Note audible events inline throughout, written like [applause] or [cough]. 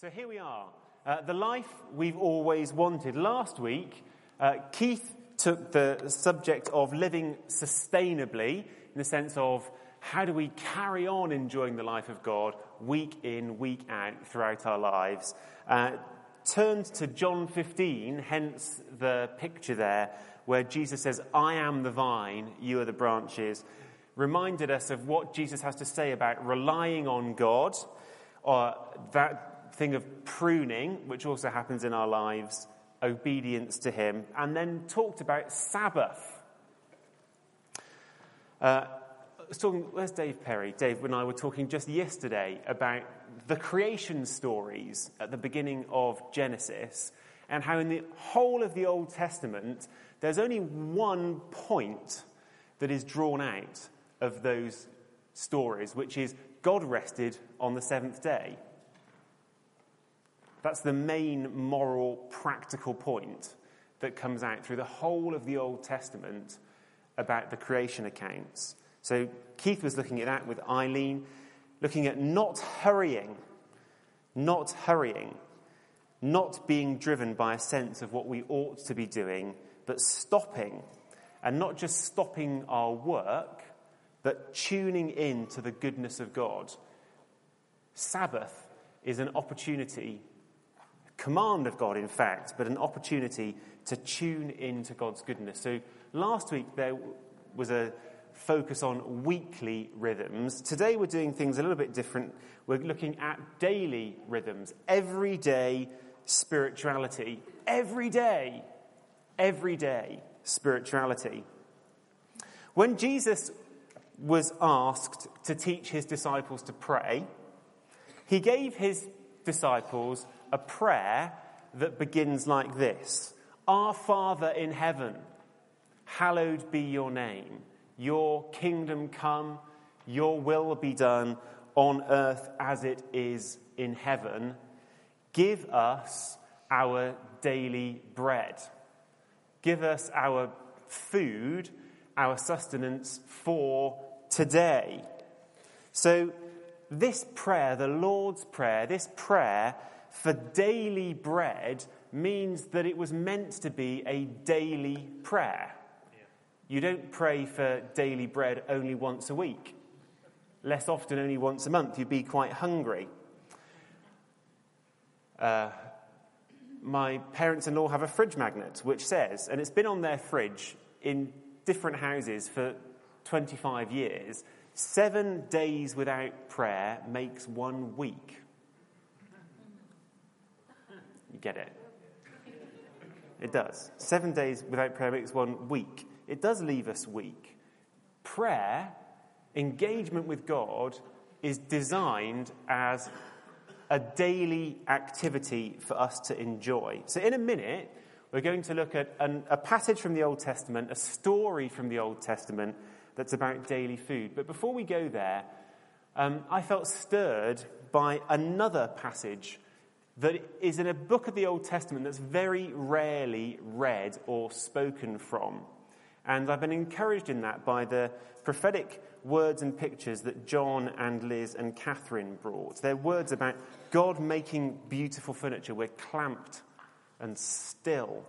So here we are, uh, the life we've always wanted. Last week, uh, Keith took the subject of living sustainably in the sense of how do we carry on enjoying the life of God week in, week out throughout our lives. Uh, turned to John 15, hence the picture there where Jesus says, I am the vine, you are the branches. Reminded us of what Jesus has to say about relying on God, or that thing of pruning, which also happens in our lives, obedience to Him, and then talked about Sabbath. Uh, talking, where's Dave Perry? Dave and I were talking just yesterday about the creation stories at the beginning of Genesis and how in the whole of the Old Testament there's only one point that is drawn out of those stories, which is God rested on the seventh day. That's the main moral, practical point that comes out through the whole of the Old Testament about the creation accounts. So Keith was looking at that with Eileen, looking at not hurrying, not hurrying, not being driven by a sense of what we ought to be doing, but stopping. And not just stopping our work, but tuning in to the goodness of God. Sabbath is an opportunity command of God, in fact, but an opportunity to tune into God's goodness. So last week there was a focus on weekly rhythms. Today we're doing things a little bit different. We're looking at daily rhythms, everyday spirituality, every day, everyday spirituality. When Jesus was asked to teach his disciples to pray, he gave his disciples a prayer that begins like this Our Father in heaven, hallowed be your name. Your kingdom come, your will be done on earth as it is in heaven. Give us our daily bread. Give us our food, our sustenance for today. So, this prayer, the Lord's Prayer, this prayer for daily bread means that it was meant to be a daily prayer. You don't pray for daily bread only once a week, less often only once a month. You'd be quite hungry. Uh, my parents in law have a fridge magnet which says, and it's been on their fridge in different houses for 25 years seven days without prayer makes one week. You get it? It does. Seven days without prayer makes one weak. It does leave us weak. Prayer, engagement with God, is designed as a daily activity for us to enjoy. So, in a minute, we're going to look at an, a passage from the Old Testament, a story from the Old Testament that's about daily food. But before we go there, um, I felt stirred by another passage that is in a book of the Old Testament that's very rarely read or spoken from. And I've been encouraged in that by the prophetic words and pictures that John and Liz and Catherine brought. They're words about God making beautiful furniture. We're clamped and still,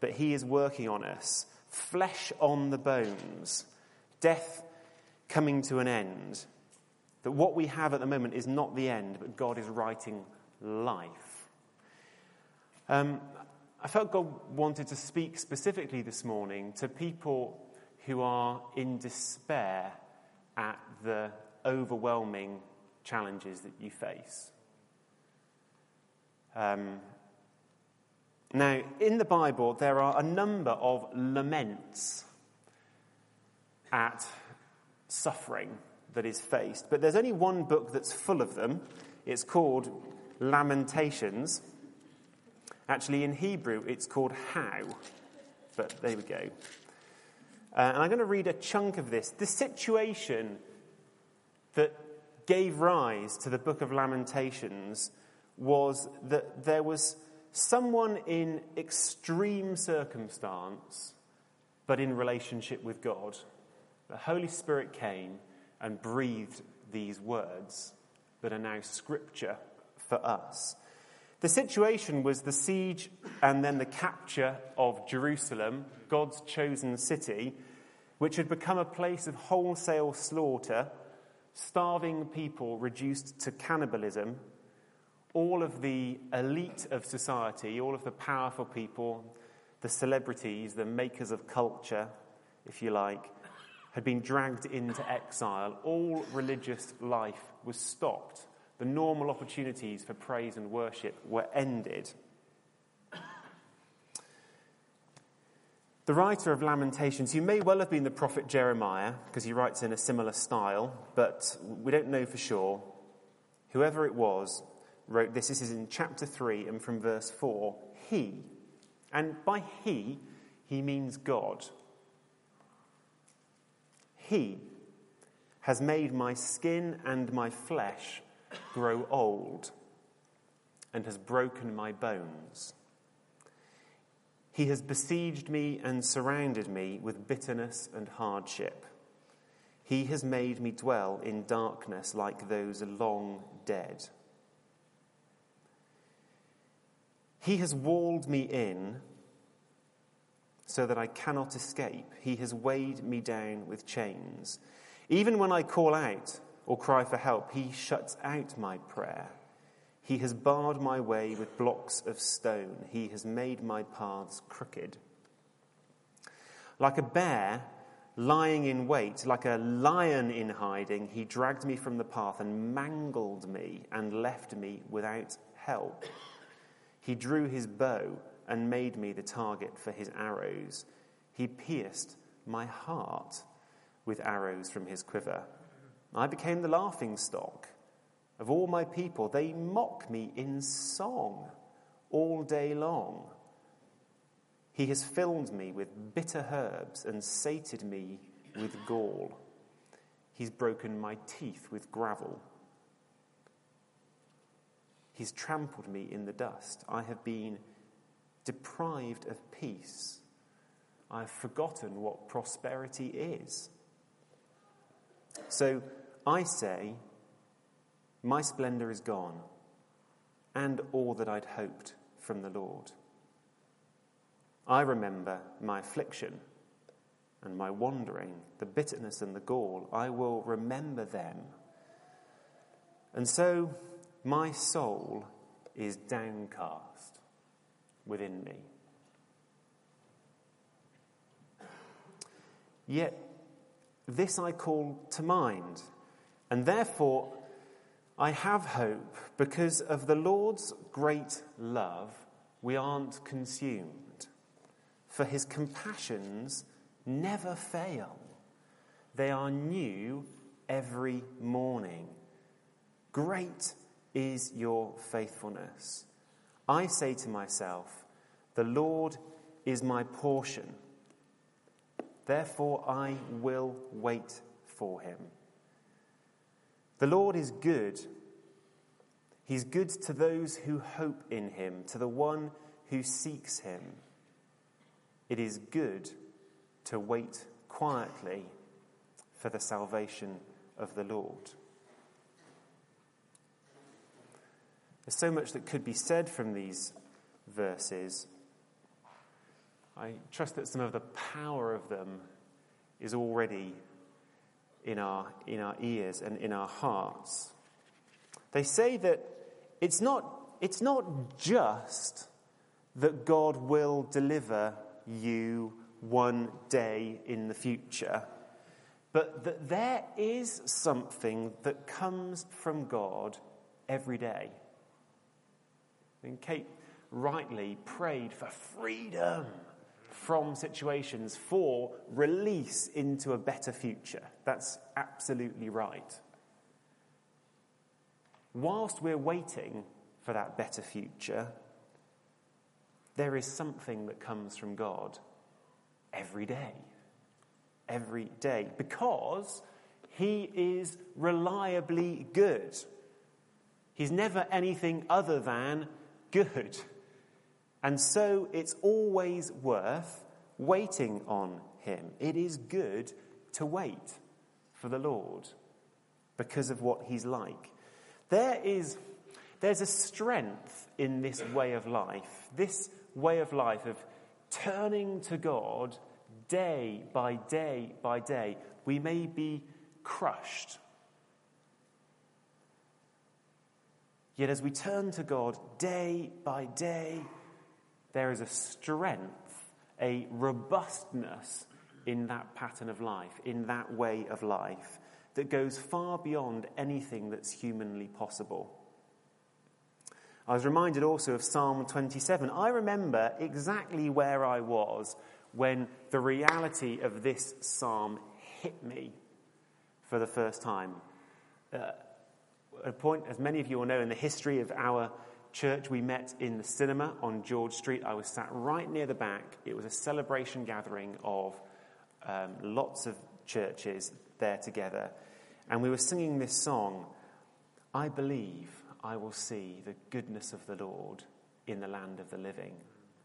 but He is working on us. Flesh on the bones, death coming to an end. That what we have at the moment is not the end, but God is writing life. Um, I felt God wanted to speak specifically this morning to people who are in despair at the overwhelming challenges that you face. Um, now, in the Bible, there are a number of laments at suffering that is faced, but there's only one book that's full of them. It's called Lamentations. Actually, in Hebrew, it's called how, but there we go. Uh, and I'm going to read a chunk of this. The situation that gave rise to the book of Lamentations was that there was someone in extreme circumstance, but in relationship with God. The Holy Spirit came and breathed these words that are now scripture for us. The situation was the siege and then the capture of Jerusalem, God's chosen city, which had become a place of wholesale slaughter, starving people reduced to cannibalism. All of the elite of society, all of the powerful people, the celebrities, the makers of culture, if you like, had been dragged into exile. All religious life was stopped the normal opportunities for praise and worship were ended. The writer of Lamentations, who may well have been the prophet Jeremiah, because he writes in a similar style, but we don't know for sure. Whoever it was wrote this. This is in chapter 3 and from verse 4. He, and by he, he means God. He has made my skin and my flesh grow old and has broken my bones. He has besieged me and surrounded me with bitterness and hardship. He has made me dwell in darkness like those long dead. He has walled me in so that I cannot escape. He has weighed me down with chains. Even when I call out, or cry for help, he shuts out my prayer. He has barred my way with blocks of stone. He has made my paths crooked. Like a bear lying in wait, like a lion in hiding, he dragged me from the path and mangled me and left me without help. He drew his bow and made me the target for his arrows. He pierced my heart with arrows from his quiver. I became the laughing stock of all my people. They mock me in song all day long. He has filled me with bitter herbs and sated me with gall. He's broken my teeth with gravel. He's trampled me in the dust. I have been deprived of peace. I have forgotten what prosperity is. So I say, My splendour is gone, and all that I'd hoped from the Lord. I remember my affliction and my wandering, the bitterness and the gall. I will remember them. And so my soul is downcast within me. Yet this I call to mind, and therefore I have hope because of the Lord's great love, we aren't consumed. For his compassions never fail, they are new every morning. Great is your faithfulness. I say to myself, The Lord is my portion. Therefore, I will wait for him. The Lord is good. He's good to those who hope in him, to the one who seeks him. It is good to wait quietly for the salvation of the Lord. There's so much that could be said from these verses. I trust that some of the power of them is already in our, in our ears and in our hearts. They say that it's not, it's not just that God will deliver you one day in the future, but that there is something that comes from God every day. And Kate rightly prayed for freedom from situations for release into a better future. That's absolutely right. Whilst we're waiting for that better future, there is something that comes from God every day. Every day. Because He is reliably good. He's never anything other than good. And so it's always worth waiting on him. It is good to wait for the Lord because of what he's like. There is there's a strength in this way of life, this way of life of turning to God day by day by day. We may be crushed. Yet as we turn to God day by day, there is a strength, a robustness in that pattern of life, in that way of life, that goes far beyond anything that's humanly possible. I was reminded also of Psalm 27. I remember exactly where I was when the reality of this psalm hit me for the first time. Uh, a point, as many of you will know, in the history of our church, we met in the cinema on George Street. I was sat right near the back. It was a celebration gathering of um, lots of churches there together. And we were singing this song I believe I will see the goodness of the Lord in the land of the living.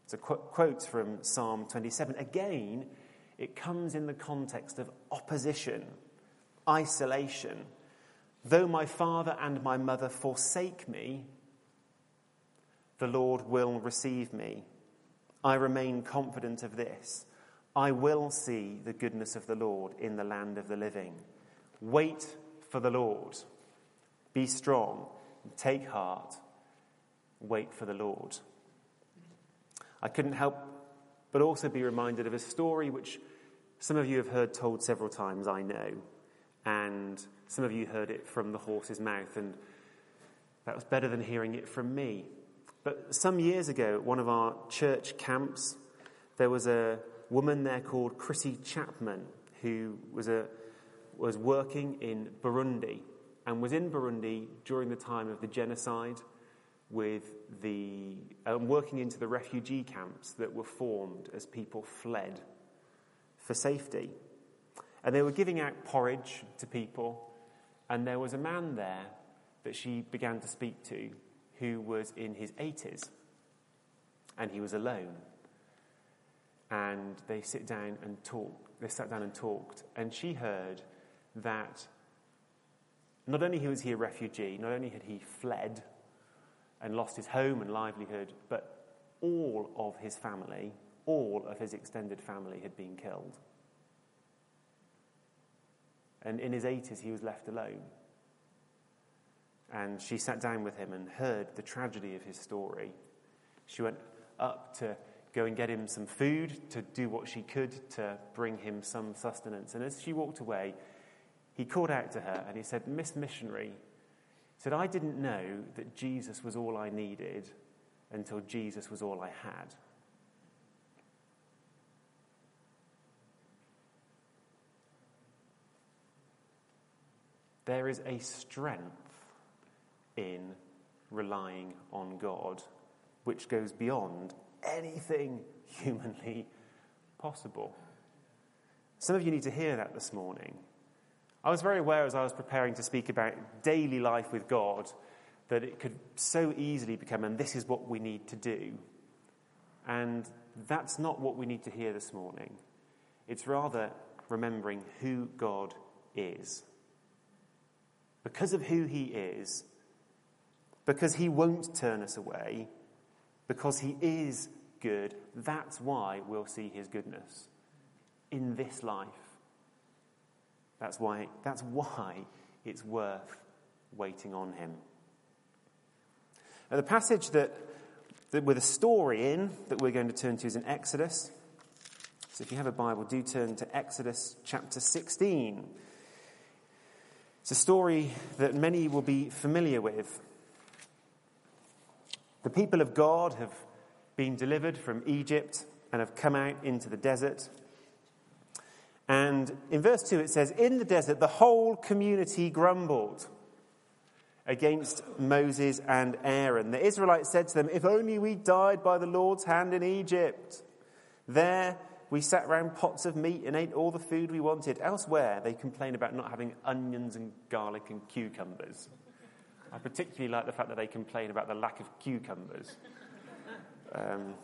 It's a qu- quote from Psalm 27. Again, it comes in the context of opposition, isolation. Though my father and my mother forsake me, the Lord will receive me. I remain confident of this. I will see the goodness of the Lord in the land of the living. Wait for the Lord. Be strong. Take heart. Wait for the Lord. I couldn't help but also be reminded of a story which some of you have heard told several times, I know. And some of you heard it from the horse's mouth, and that was better than hearing it from me. But some years ago, at one of our church camps, there was a woman there called Chrissy Chapman who was, a, was working in Burundi and was in Burundi during the time of the genocide with the um, working into the refugee camps that were formed as people fled for safety. And they were giving out porridge to people, and there was a man there that she began to speak to who was in his 80s, and he was alone. And they sit down and talk. They sat down and talked, and she heard that not only was he a refugee, not only had he fled and lost his home and livelihood, but all of his family, all of his extended family had been killed. And in his 80s, he was left alone. And she sat down with him and heard the tragedy of his story. She went up to go and get him some food, to do what she could to bring him some sustenance. And as she walked away, he called out to her and he said, Miss Missionary, said, I didn't know that Jesus was all I needed until Jesus was all I had. There is a strength in relying on God which goes beyond anything [laughs] humanly possible. Some of you need to hear that this morning. I was very aware as I was preparing to speak about daily life with God that it could so easily become, and this is what we need to do. And that's not what we need to hear this morning. It's rather remembering who God is. Because of who He is, because He won't turn us away, because He is good, that's why we'll see His goodness in this life. That's why, that's why it's worth waiting on him. Now, the passage that, that with a story in that we're going to turn to is in Exodus. So if you have a Bible, do turn to Exodus chapter 16. It's a story that many will be familiar with. The people of God have been delivered from Egypt and have come out into the desert. And in verse 2, it says, In the desert, the whole community grumbled against Moses and Aaron. The Israelites said to them, If only we died by the Lord's hand in Egypt. There we sat round pots of meat and ate all the food we wanted. Elsewhere, they complain about not having onions and garlic and cucumbers. I particularly like the fact that they complain about the lack of cucumbers. Um,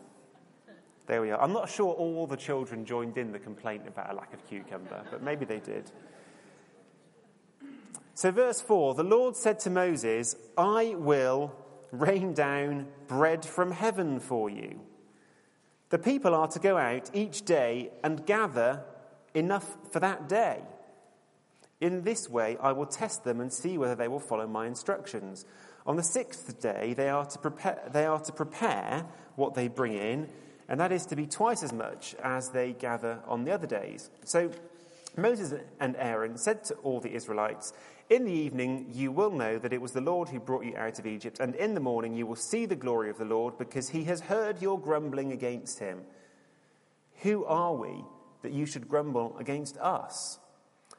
there we are. I'm not sure all the children joined in the complaint about a lack of cucumber, but maybe they did. So, verse 4 the Lord said to Moses, I will rain down bread from heaven for you. The people are to go out each day and gather enough for that day. In this way, I will test them and see whether they will follow my instructions. On the sixth day, they are to prepare, they are to prepare what they bring in, and that is to be twice as much as they gather on the other days. So Moses and Aaron said to all the Israelites, In the evening you will know that it was the Lord who brought you out of Egypt, and in the morning you will see the glory of the Lord, because he has heard your grumbling against him. Who are we that you should grumble against us?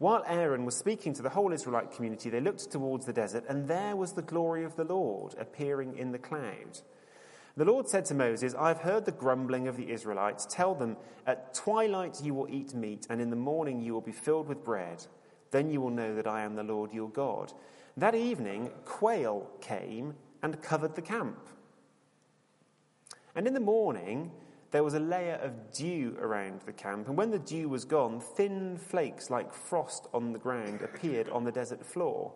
While Aaron was speaking to the whole Israelite community, they looked towards the desert, and there was the glory of the Lord appearing in the cloud. The Lord said to Moses, I have heard the grumbling of the Israelites. Tell them, At twilight you will eat meat, and in the morning you will be filled with bread. Then you will know that I am the Lord your God. That evening, quail came and covered the camp. And in the morning, there was a layer of dew around the camp, and when the dew was gone, thin flakes like frost on the ground appeared on the desert floor.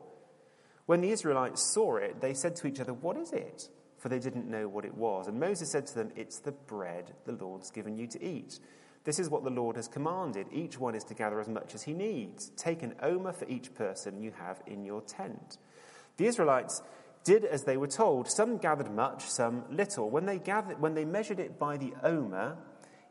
When the Israelites saw it, they said to each other, What is it? For they didn't know what it was. And Moses said to them, It's the bread the Lord's given you to eat. This is what the Lord has commanded. Each one is to gather as much as he needs. Take an omer for each person you have in your tent. The Israelites did as they were told. Some gathered much, some little. When they, gathered, when they measured it by the omer,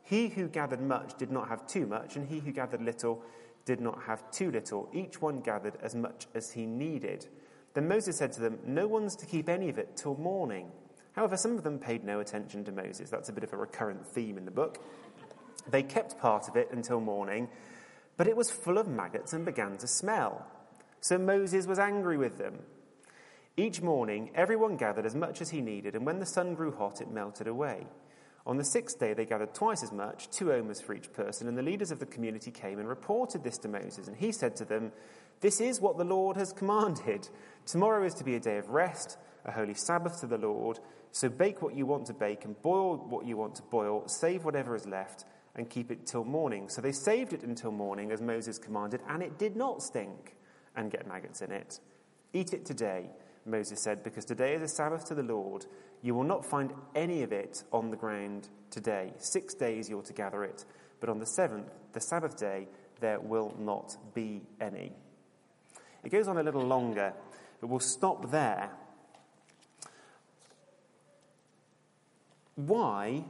he who gathered much did not have too much, and he who gathered little did not have too little. Each one gathered as much as he needed. Then Moses said to them, No one's to keep any of it till morning. However, some of them paid no attention to Moses. That's a bit of a recurrent theme in the book. They kept part of it until morning, but it was full of maggots and began to smell. So Moses was angry with them. Each morning, everyone gathered as much as he needed, and when the sun grew hot, it melted away. On the sixth day, they gathered twice as much, two omers for each person, and the leaders of the community came and reported this to Moses. And he said to them, This is what the Lord has commanded. Tomorrow is to be a day of rest, a holy Sabbath to the Lord. So bake what you want to bake, and boil what you want to boil, save whatever is left, and keep it till morning. So they saved it until morning, as Moses commanded, and it did not stink and get maggots in it. Eat it today Moses said, because today is a Sabbath to the Lord. You will not find any of it on the ground today. Six days you're to gather it, but on the seventh, the Sabbath day, there will not be any. It goes on a little longer, but we'll stop there. Why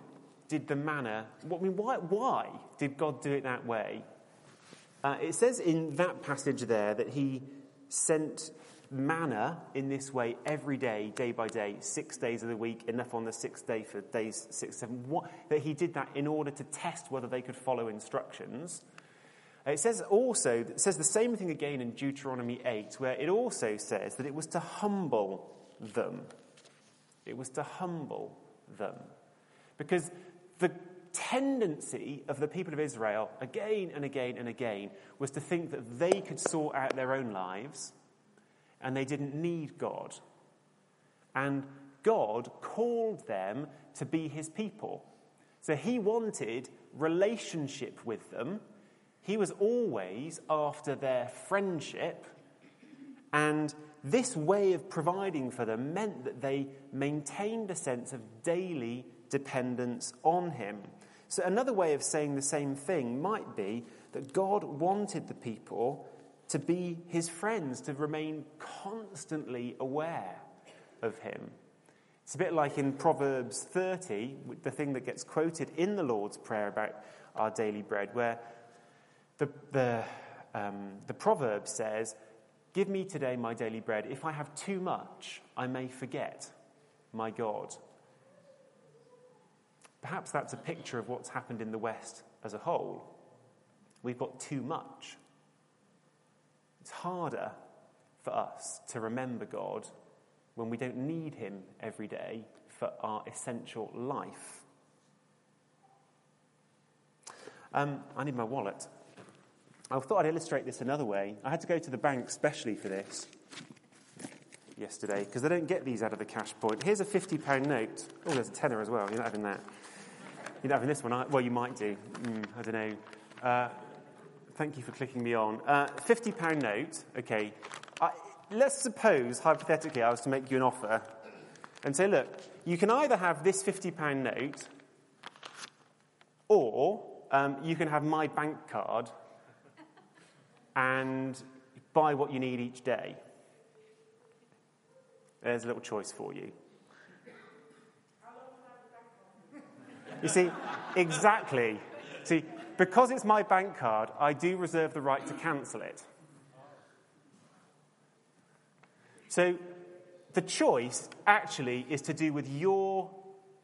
did the manna, I mean, why, why did God do it that way? Uh, it says in that passage there that he sent manna in this way every day, day by day, six days of the week, enough on the sixth day for days six, seven. What, that he did that in order to test whether they could follow instructions. It says also, it says the same thing again in Deuteronomy 8, where it also says that it was to humble them. It was to humble them. Because the tendency of the people of Israel, again and again and again, was to think that they could sort out their own lives and they didn't need God. And God called them to be his people. So he wanted relationship with them. He was always after their friendship. And this way of providing for them meant that they maintained a sense of daily dependence on him. So, another way of saying the same thing might be that God wanted the people to be his friends, to remain constantly aware of him. It's a bit like in Proverbs 30, the thing that gets quoted in the Lord's Prayer about our daily bread, where the, the, um, the proverb says, Give me today my daily bread. If I have too much, I may forget my God. Perhaps that's a picture of what's happened in the West as a whole. We've got too much. It's harder for us to remember God when we don't need Him every day for our essential life. Um, I need my wallet. I thought I'd illustrate this another way. I had to go to the bank specially for this yesterday because they don't get these out of the cash point. Here's a £50 note. Oh, there's a tenner as well. You're not having that. You're not having this one. Well, you might do. Mm, I don't know. Uh, thank you for clicking me on. Uh, £50 note. Okay. I, let's suppose, hypothetically, I was to make you an offer and say, look, you can either have this £50 note or um, you can have my bank card and buy what you need each day. There's a little choice for you. You see, exactly. See, because it's my bank card, I do reserve the right to cancel it. So the choice actually is to do with your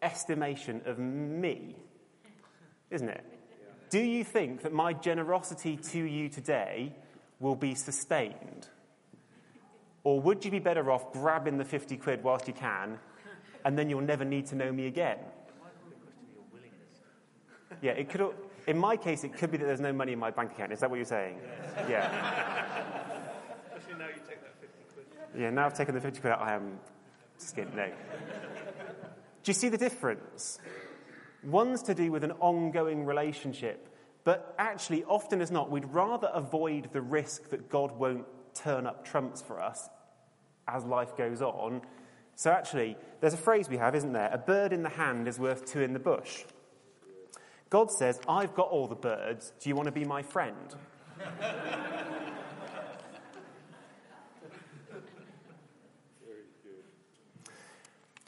estimation of me, isn't it? Do you think that my generosity to you today will be sustained? Or would you be better off grabbing the 50 quid whilst you can and then you'll never need to know me again? Yeah, it could. In my case, it could be that there's no money in my bank account. Is that what you're saying? Yes. Yeah. Especially now you take that 50 quid. Yeah, now I've taken the 50 quid out, I am skint. No. Do you see the difference? One's to do with an ongoing relationship, but actually, often as not, we'd rather avoid the risk that God won't turn up trumps for us as life goes on. So, actually, there's a phrase we have, isn't there? A bird in the hand is worth two in the bush. God says, I've got all the birds. Do you want to be my friend?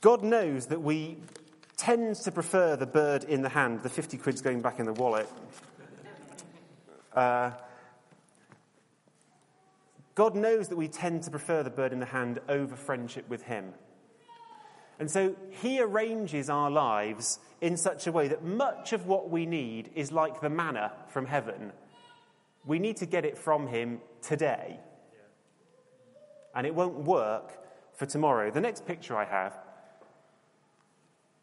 God knows that we tend to prefer the bird in the hand, the 50 quid's going back in the wallet. Uh, God knows that we tend to prefer the bird in the hand over friendship with Him. And so He arranges our lives in such a way that much of what we need is like the manna from heaven. We need to get it from Him today. And it won't work for tomorrow. The next picture I have,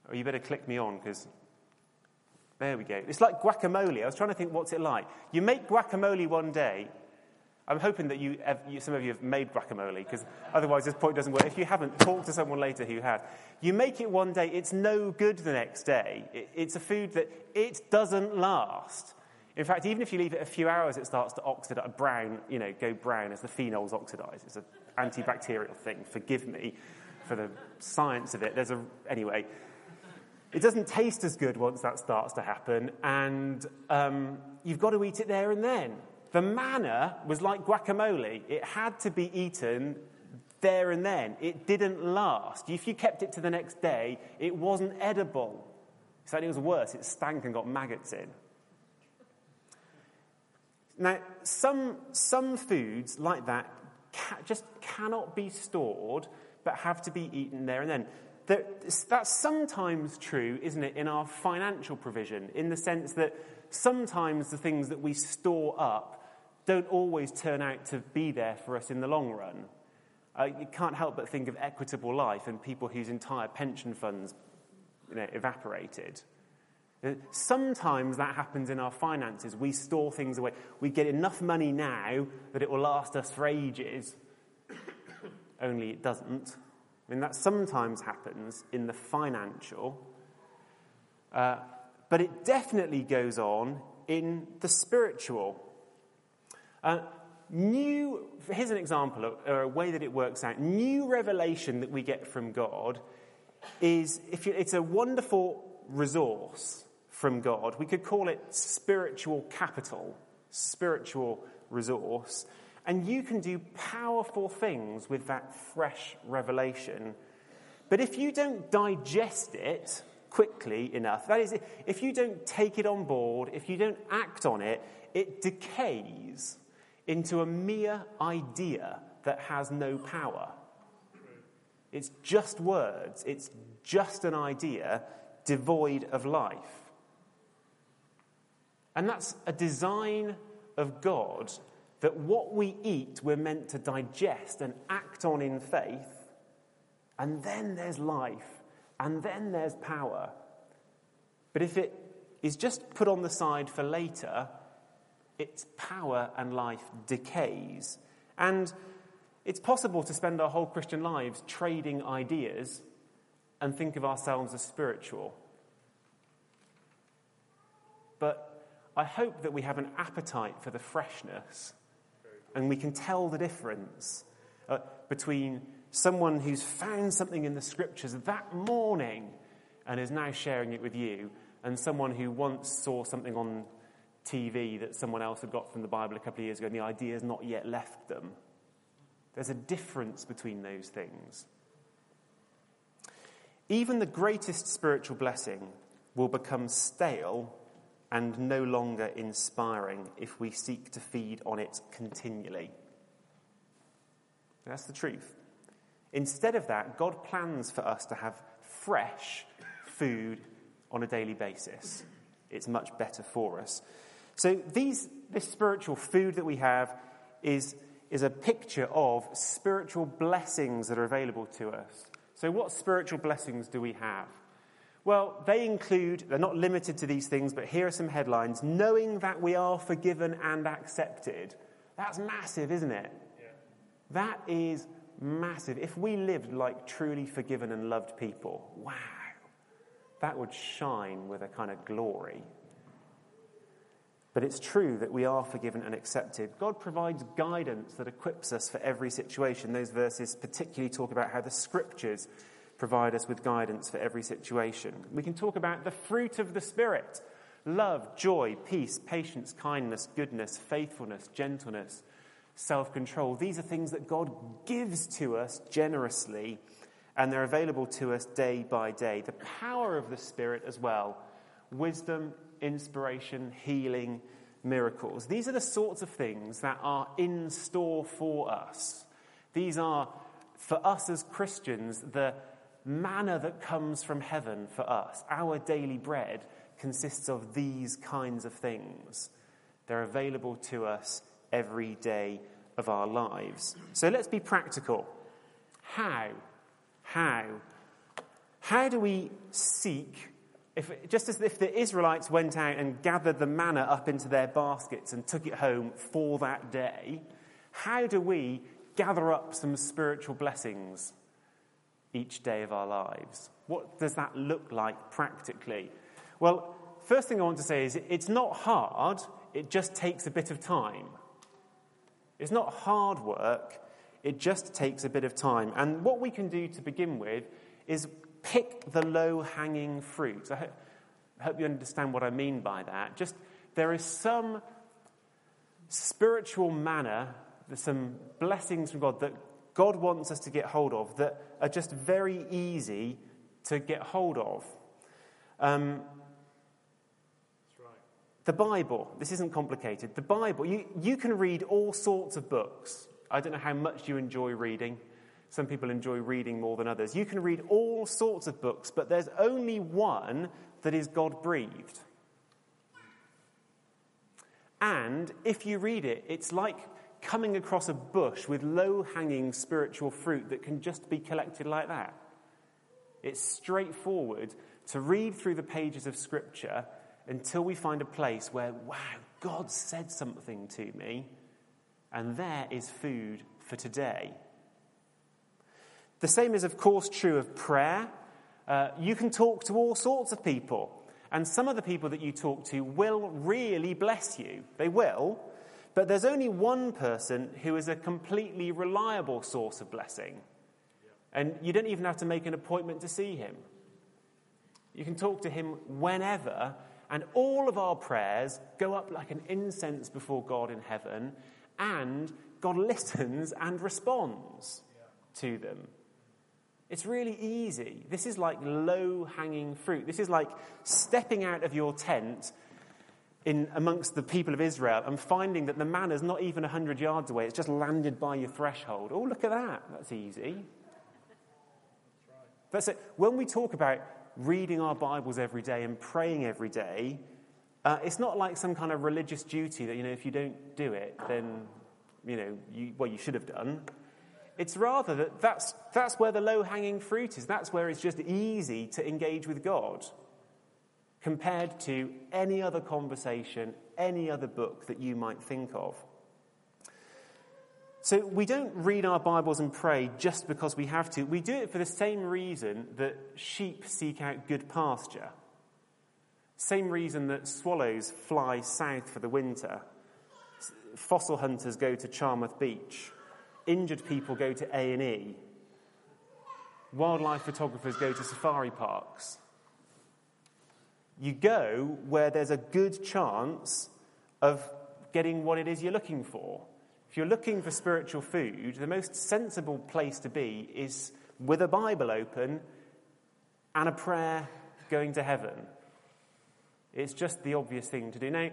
oh, you better click me on because there we go. It's like guacamole. I was trying to think, what's it like? You make guacamole one day, I'm hoping that you, have, you, some of you have made guacamole, because otherwise this point doesn't work. If you haven't, talk to someone later who has. You make it one day, it's no good the next day. It, it's a food that it doesn't last. In fact, even if you leave it a few hours, it starts to oxidize, brown, you know, go brown as the phenols oxidize. It's an antibacterial thing. Forgive me for the science of it. There's a, anyway, it doesn't taste as good once that starts to happen, and um, you've got to eat it there and then. The manna was like guacamole, it had to be eaten there and then. It didn't last. If you kept it to the next day, it wasn't edible. Fact, it was worse, it stank and got maggots in. Now, some, some foods like that ca- just cannot be stored, but have to be eaten there and then. That's sometimes true, isn't it, in our financial provision, in the sense that sometimes the things that we store up don't always turn out to be there for us in the long run. Uh, you can't help but think of equitable life and people whose entire pension funds you know, evaporated. Uh, sometimes that happens in our finances. We store things away. We get enough money now that it will last us for ages, [coughs] only it doesn't. I mean, that sometimes happens in the financial, uh, but it definitely goes on in the spiritual. Uh, new, here's an example of or a way that it works out. New revelation that we get from God is, if you, it's a wonderful resource from God. We could call it spiritual capital, spiritual resource. And you can do powerful things with that fresh revelation. But if you don't digest it quickly enough, that is, if you don't take it on board, if you don't act on it, it decays into a mere idea that has no power. It's just words, it's just an idea devoid of life. And that's a design of God that what we eat we're meant to digest and act on in faith, and then there's life, and then there's power. But if it is just put on the side for later, its power and life decays. And it's possible to spend our whole Christian lives trading ideas and think of ourselves as spiritual. But I hope that we have an appetite for the freshness and we can tell the difference uh, between someone who's found something in the scriptures that morning and is now sharing it with you, and someone who once saw something on TV that someone else had got from the Bible a couple of years ago and the idea has not yet left them. There's a difference between those things. Even the greatest spiritual blessing will become stale and no longer inspiring if we seek to feed on it continually. That's the truth. Instead of that, God plans for us to have fresh food on a daily basis. It's much better for us. So, these, this spiritual food that we have is, is a picture of spiritual blessings that are available to us. So, what spiritual blessings do we have? Well, they include, they're not limited to these things, but here are some headlines. Knowing that we are forgiven and accepted. That's massive, isn't it? Yeah. That is massive. If we lived like truly forgiven and loved people, wow, that would shine with a kind of glory. But it's true that we are forgiven and accepted. God provides guidance that equips us for every situation. Those verses particularly talk about how the scriptures provide us with guidance for every situation. We can talk about the fruit of the Spirit love, joy, peace, patience, kindness, goodness, faithfulness, gentleness, self control. These are things that God gives to us generously, and they're available to us day by day. The power of the Spirit as well wisdom, inspiration, healing, miracles. These are the sorts of things that are in store for us. These are, for us as Christians, the manna that comes from heaven for us. Our daily bread consists of these kinds of things. They're available to us every day of our lives. So let's be practical. How? How? How do we seek? If, just as if the Israelites went out and gathered the manna up into their baskets and took it home for that day, how do we gather up some spiritual blessings each day of our lives? What does that look like practically? Well, first thing I want to say is it's not hard, it just takes a bit of time. It's not hard work, it just takes a bit of time. And what we can do to begin with is pick the low hanging fruit. I hope you understand what I mean by that. Just there is some spiritual manna, there's some blessings from God that God wants us to get hold of that are just very easy to get hold of. Um, the Bible, this isn't complicated. The Bible, you, you can read all sorts of books. I don't know how much you enjoy reading. Some people enjoy reading more than others. You can read all sorts of books, but there's only one that is God breathed. And if you read it, it's like coming across a bush with low hanging spiritual fruit that can just be collected like that. It's straightforward to read through the pages of Scripture until we find a place where, wow, God said something to me, and there is food for today. The same is, of course, true of prayer. Uh, you can talk to all sorts of people, and some of the people that you talk to will really bless you. They will, but there's only one person who is a completely reliable source of blessing. And you don't even have to make an appointment to see him. You can talk to him whenever, and all of our prayers go up like an incense before God in heaven, and God [laughs] listens and responds to them. It's really easy. This is like low hanging fruit. This is like stepping out of your tent in amongst the people of Israel and finding that the manna is not even 100 yards away, it's just landed by your threshold. Oh, look at that. That's easy. That's it. When we talk about reading our Bibles every day and praying every day, uh, it's not like some kind of religious duty that, you know, if you don't do it, then, you know, you, well, you should have done. It's rather that that's, that's where the low hanging fruit is. That's where it's just easy to engage with God. compared to any other conversation, any other book that you might think of. So we don't read our Bibles and pray just because we have to. We do it for the same reason that sheep seek out good pasture. Same reason that swallows fly south for the winter. Fossil hunters go to Charmouth Beach. Injured people go to A&E. Wildlife photographers go to safari parks. You go where there's a good chance of getting what it is you're looking for. If you're looking for spiritual food, the most sensible place to be is with a Bible open and a prayer going to heaven. It's just the obvious thing to do. Now,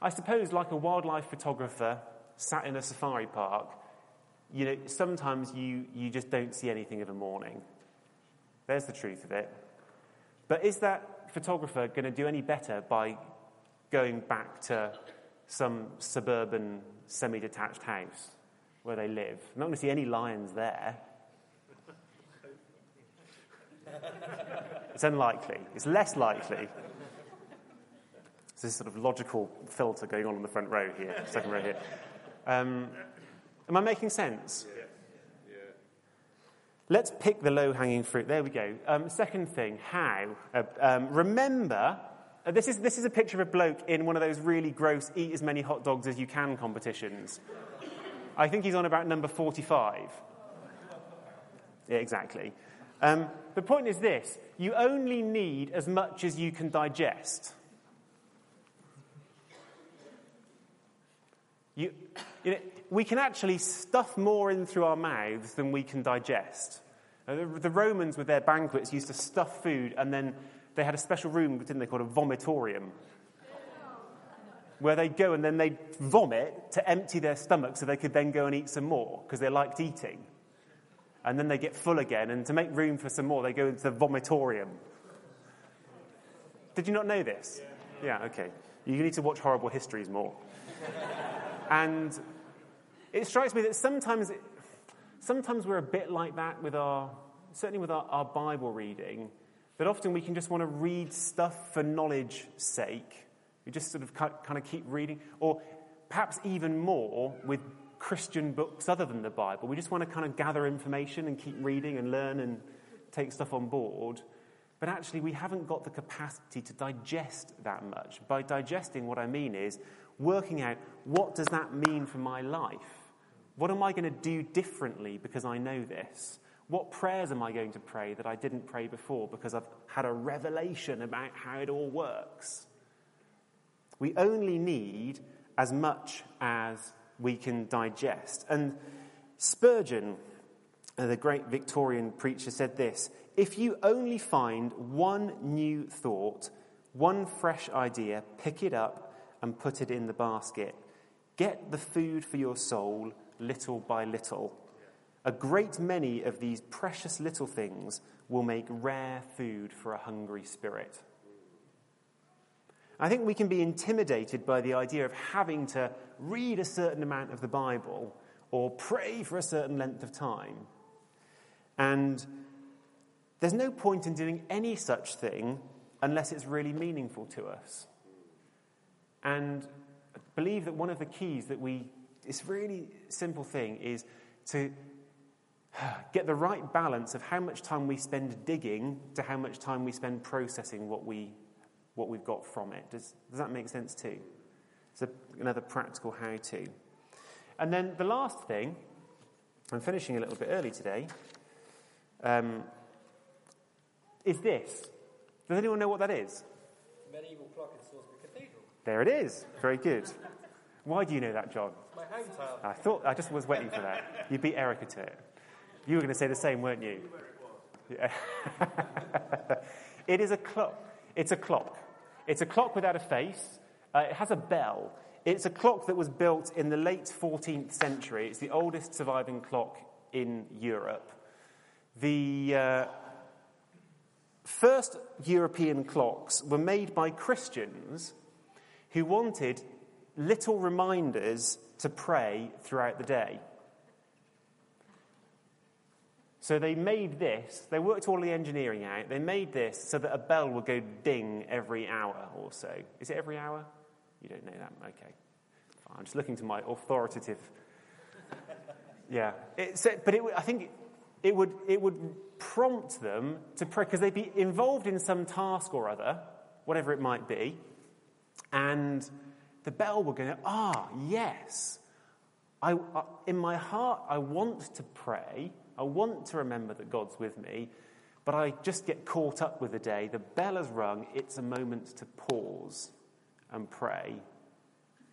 I suppose, like a wildlife photographer sat in a safari park, you know, sometimes you, you just don't see anything of a morning. There's the truth of it. But is that photographer going to do any better by going back to some suburban semi detached house where they live. I'm not going to see any lions there. it's unlikely. It's less likely. There's this sort of logical filter going on in the front row here, second row here. Um, am I making sense? Let's pick the low hanging fruit. There we go. Um, second thing, how? Uh, um, remember uh, this, is, this is a picture of a bloke in one of those really gross eat as many hot dogs as you can competitions. I think he's on about number 45. Yeah, exactly. Um, the point is this you only need as much as you can digest. You, you know, we can actually stuff more in through our mouths than we can digest. Uh, the, the Romans, with their banquets, used to stuff food and then they had a special room, didn't they, called a vomitorium, where they'd go and then they'd vomit to empty their stomach so they could then go and eat some more because they liked eating. And then they get full again, and to make room for some more, they go into the vomitorium. Did you not know this? Yeah, yeah okay. You need to watch horrible histories more. [laughs] and it strikes me that sometimes, sometimes we're a bit like that with our, certainly with our, our Bible reading that often we can just want to read stuff for knowledge's sake. We just sort of kind of keep reading, or perhaps even more with Christian books other than the Bible. We just want to kind of gather information and keep reading and learn and take stuff on board. But actually, we haven't got the capacity to digest that much. By digesting, what I mean is working out what does that mean for my life? What am I going to do differently because I know this? What prayers am I going to pray that I didn't pray before because I've had a revelation about how it all works? We only need as much as we can digest. And Spurgeon, uh, the great Victorian preacher, said this If you only find one new thought, one fresh idea, pick it up and put it in the basket. Get the food for your soul little by little. A great many of these precious little things will make rare food for a hungry spirit. I think we can be intimidated by the idea of having to read a certain amount of the Bible or pray for a certain length of time. And there's no point in doing any such thing unless it's really meaningful to us. And I believe that one of the keys that we, this really simple thing, is to get the right balance of how much time we spend digging to how much time we spend processing what, we, what we've got from it. Does, does that make sense too? It's a, another practical how to. And then the last thing, I'm finishing a little bit early today, um, is this. Does anyone know what that is? Medieval clock in Salisbury Cathedral. There it is. Very good. Why do you know that, John? My hometown. I thought I just was waiting for that. You beat Erica to it. You were going to say the same, weren't you? Yeah. [laughs] it is a clock. It's a clock. It's a clock without a face. Uh, it has a bell. It's a clock that was built in the late 14th century. It's the oldest surviving clock in Europe. The uh, first European clocks were made by Christians who wanted little reminders to pray throughout the day. So they made this, they worked all the engineering out, they made this so that a bell would go ding every hour or so. Is it every hour? You don't know that? Okay. I'm just looking to my authoritative. [laughs] Yeah. It, but it, I think it would, it would prompt them to pray, because they'd be involved in some task or other, whatever it might be, and the bell would go, ah, yes. I, I, in my heart, I want to pray I want to remember that God's with me, but I just get caught up with the day. The bell has rung. It's a moment to pause and pray.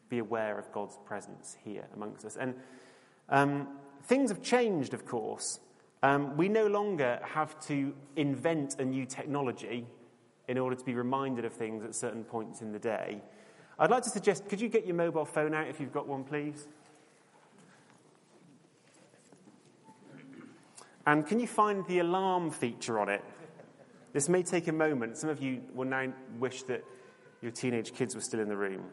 Be aware of God's presence here amongst us. And um, things have changed, of course. Um, we no longer have to invent a new technology in order to be reminded of things at certain points in the day. I'd like to suggest could you get your mobile phone out if you've got one, please? And can you find the alarm feature on it? This may take a moment. Some of you will now wish that your teenage kids were still in the room.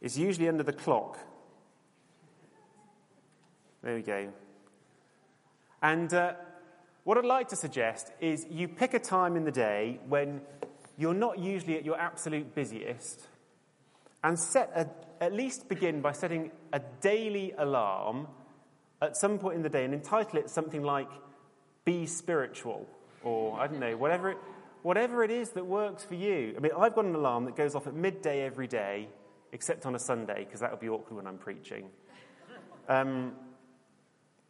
It's usually under the clock. There we go. And uh, what I'd like to suggest is you pick a time in the day when you're not usually at your absolute busiest and set a, at least begin by setting a daily alarm at some point in the day and entitle it something like Be Spiritual or I don't know, whatever it, whatever it is that works for you. I mean, I've got an alarm that goes off at midday every day, except on a Sunday, because that would be awkward when I'm preaching. Um,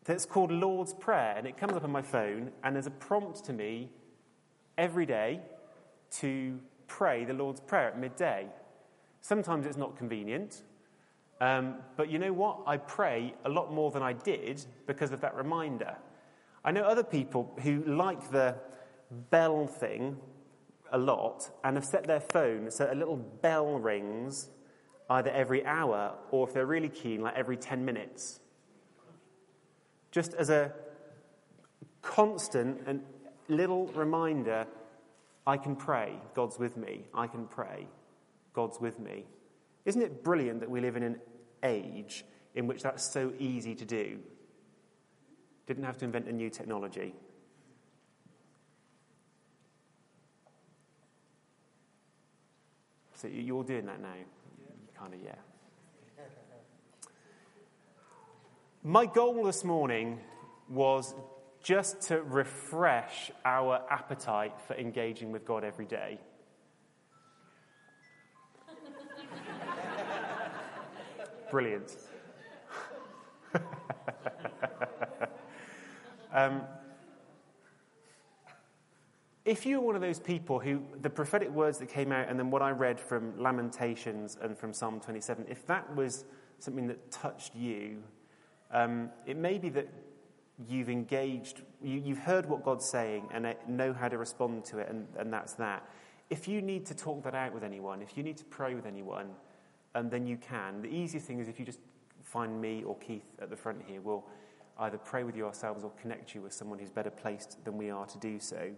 that's called Lord's Prayer, and it comes up on my phone, and there's a prompt to me every day to pray the Lord's Prayer at midday. Sometimes it's not convenient, um, but you know what? I pray a lot more than I did because of that reminder. I know other people who like the bell thing a lot and have set their phone so a little bell rings either every hour or if they're really keen, like every 10 minutes. Just as a constant and little reminder I can pray, God's with me. I can pray, God's with me. Isn't it brilliant that we live in an age in which that's so easy to do? Didn't have to invent a new technology. So you're all doing that now? Kind of, yeah. My goal this morning was just to refresh our appetite for engaging with God every day. [laughs] Brilliant. [laughs] um, if you're one of those people who, the prophetic words that came out and then what I read from Lamentations and from Psalm 27, if that was something that touched you, um, it may be that you've engaged, you, have heard what God's saying and know how to respond to it, and, and that's that. If you need to talk that out with anyone, if you need to pray with anyone, and then you can. The easiest thing is if you just find me or Keith at the front here, we'll either pray with you ourselves or connect you with someone who's better placed than we are to do so.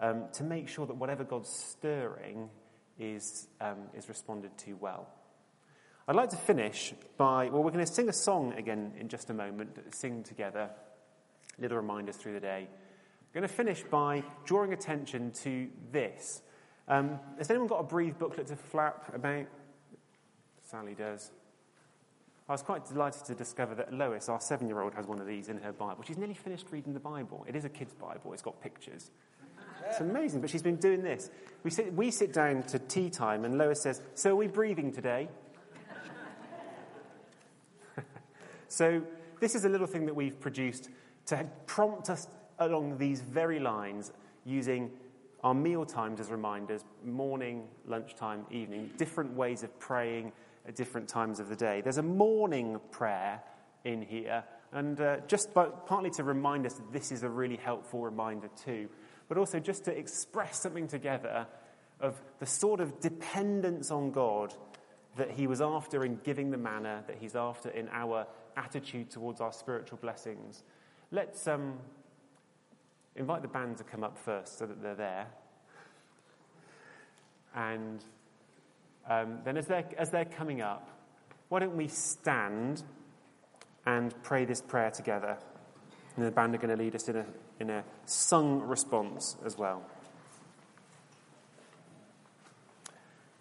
Um, to make sure that whatever God's stirring is, um, is responded to well. I'd like to finish by, well, we're going to sing a song again in just a moment, sing together, little reminders through the day. I'm going to finish by drawing attention to this. Um, has anyone got a Breathe booklet to flap about? Sally does. I was quite delighted to discover that Lois, our seven year old, has one of these in her Bible. She's nearly finished reading the Bible. It is a kid's Bible, it's got pictures. It's amazing, but she's been doing this. We sit, we sit down to tea time, and Lois says, So are we breathing today? [laughs] so, this is a little thing that we've produced to prompt us along these very lines using our meal times as reminders morning, lunchtime, evening, different ways of praying at different times of the day. There's a morning prayer in here, and uh, just by, partly to remind us that this is a really helpful reminder too, but also just to express something together of the sort of dependence on God that He was after in giving the manna, that He's after in our attitude towards our spiritual blessings. Let's um, invite the band to come up first so that they're there. And um, then, as they're, as they're coming up, why don't we stand and pray this prayer together? And the band are going to lead us in a, in a sung response as well.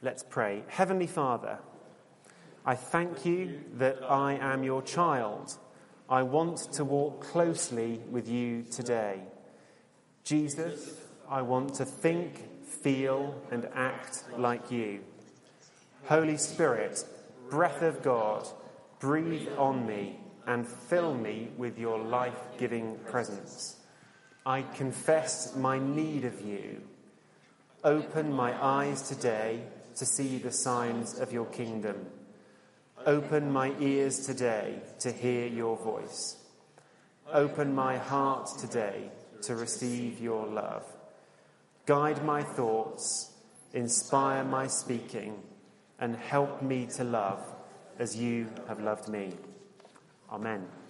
Let's pray. Heavenly Father, I thank you that I am your child. I want to walk closely with you today. Jesus, I want to think, feel, and act like you. Holy Spirit, breath of God, breathe on me and fill me with your life giving presence. I confess my need of you. Open my eyes today to see the signs of your kingdom. Open my ears today to hear your voice. Open my heart today to receive your love. Guide my thoughts, inspire my speaking, and help me to love as you have loved me. Amen.